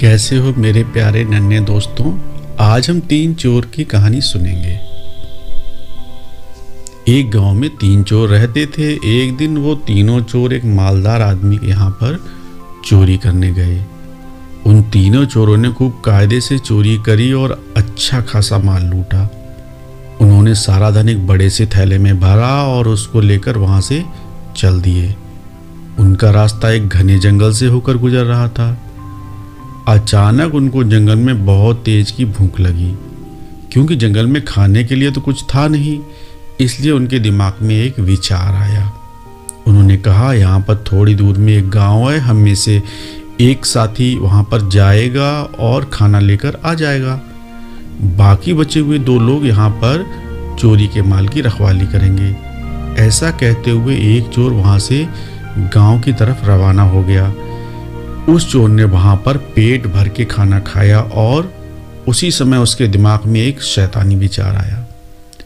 कैसे हो मेरे प्यारे नन्हे दोस्तों? आज हम तीन चोर की कहानी सुनेंगे। एक गाँव में तीन चोर रहते थे। एक दिन वो तीनों चोर एक मालदार आदमी के यहाँ पर चोरी करने गए। उन तीनों चोरों ने खूब कायदे से चोरी करी और अच्छा खासा माल लूटा। उन्होंने सारा धन एक बड़े से थैले में भरा और उसको लेकर वहाँ से चल दिए। उनका रास्ता एक घने जंगल से होकर गुजर रहा था। अचानक उनको जंगल में बहुत तेज की भूख लगी। क्योंकि जंगल में खाने के लिए तो कुछ था नहीं, इसलिए उनके दिमाग में एक विचार आया। उन्होंने कहा, यहाँ पर थोड़ी दूर में एक गाँव है, हम में से एक साथी वहाँ पर जाएगा और खाना लेकर आ जाएगा। बाकी बचे हुए दो लोग यहाँ पर चोरी के माल की रखवाली करेंगे। ऐसा कहते हुए एक चोर वहाँ से गाँव की तरफ़ रवाना हो गया। उस चोर ने वहाँ पर पेट भर के खाना खाया और उसी समय उसके दिमाग में एक शैतानी विचार आया।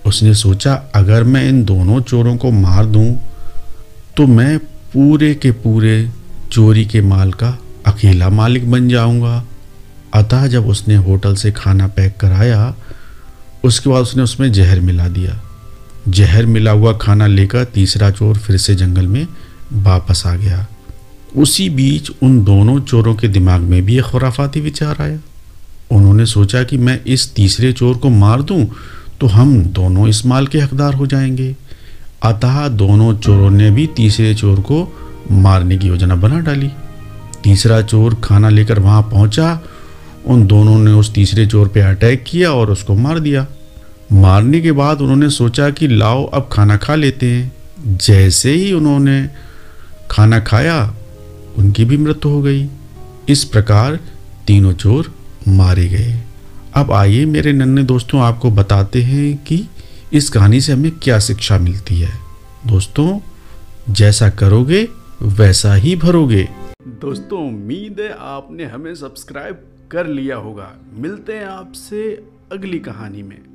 उसने सोचा, अगर मैं इन दोनों चोरों को मार दूँ तो मैं पूरे के पूरे चोरी के माल का अकेला मालिक बन जाऊँगा। अतः जब उसने होटल से खाना पैक कराया, उसके बाद उसने उसमें जहर मिला दिया। जहर मिला हुआ खाना लेकर तीसरा चोर फिर से जंगल में वापस आ गया। उसी बीच उन दोनों चोरों के दिमाग में भी एक खुराफाती विचार आया। उन्होंने सोचा कि मैं इस तीसरे चोर को मार दूँ तो हम दोनों इस माल के हकदार हो जाएँगे। अतः दोनों चोरों ने भी तीसरे चोर को मारने की योजना बना डाली। तीसरा चोर खाना लेकर वहाँ पहुँचा। उन दोनों ने उस तीसरे चोर पर अटैक किया और उसको मार दिया। मारने के बाद उन्होंने सोचा कि लाओ, अब खाना खा लेते हैं। जैसे ही उन्होंने खाना खाया उनकी भी मृत्यु हो गई। इस प्रकार तीनों चोर मारे गए। अब आइए मेरे नन्हे दोस्तों आपको बताते हैं कि इस कहानी से हमें क्या शिक्षा मिलती है। दोस्तों, जैसा करोगे, वैसा ही भरोगे। दोस्तों, उम्मीद है आपने हमें सब्सक्राइब कर लिया होगा। मिलते हैं आपसे अगली कहानी में।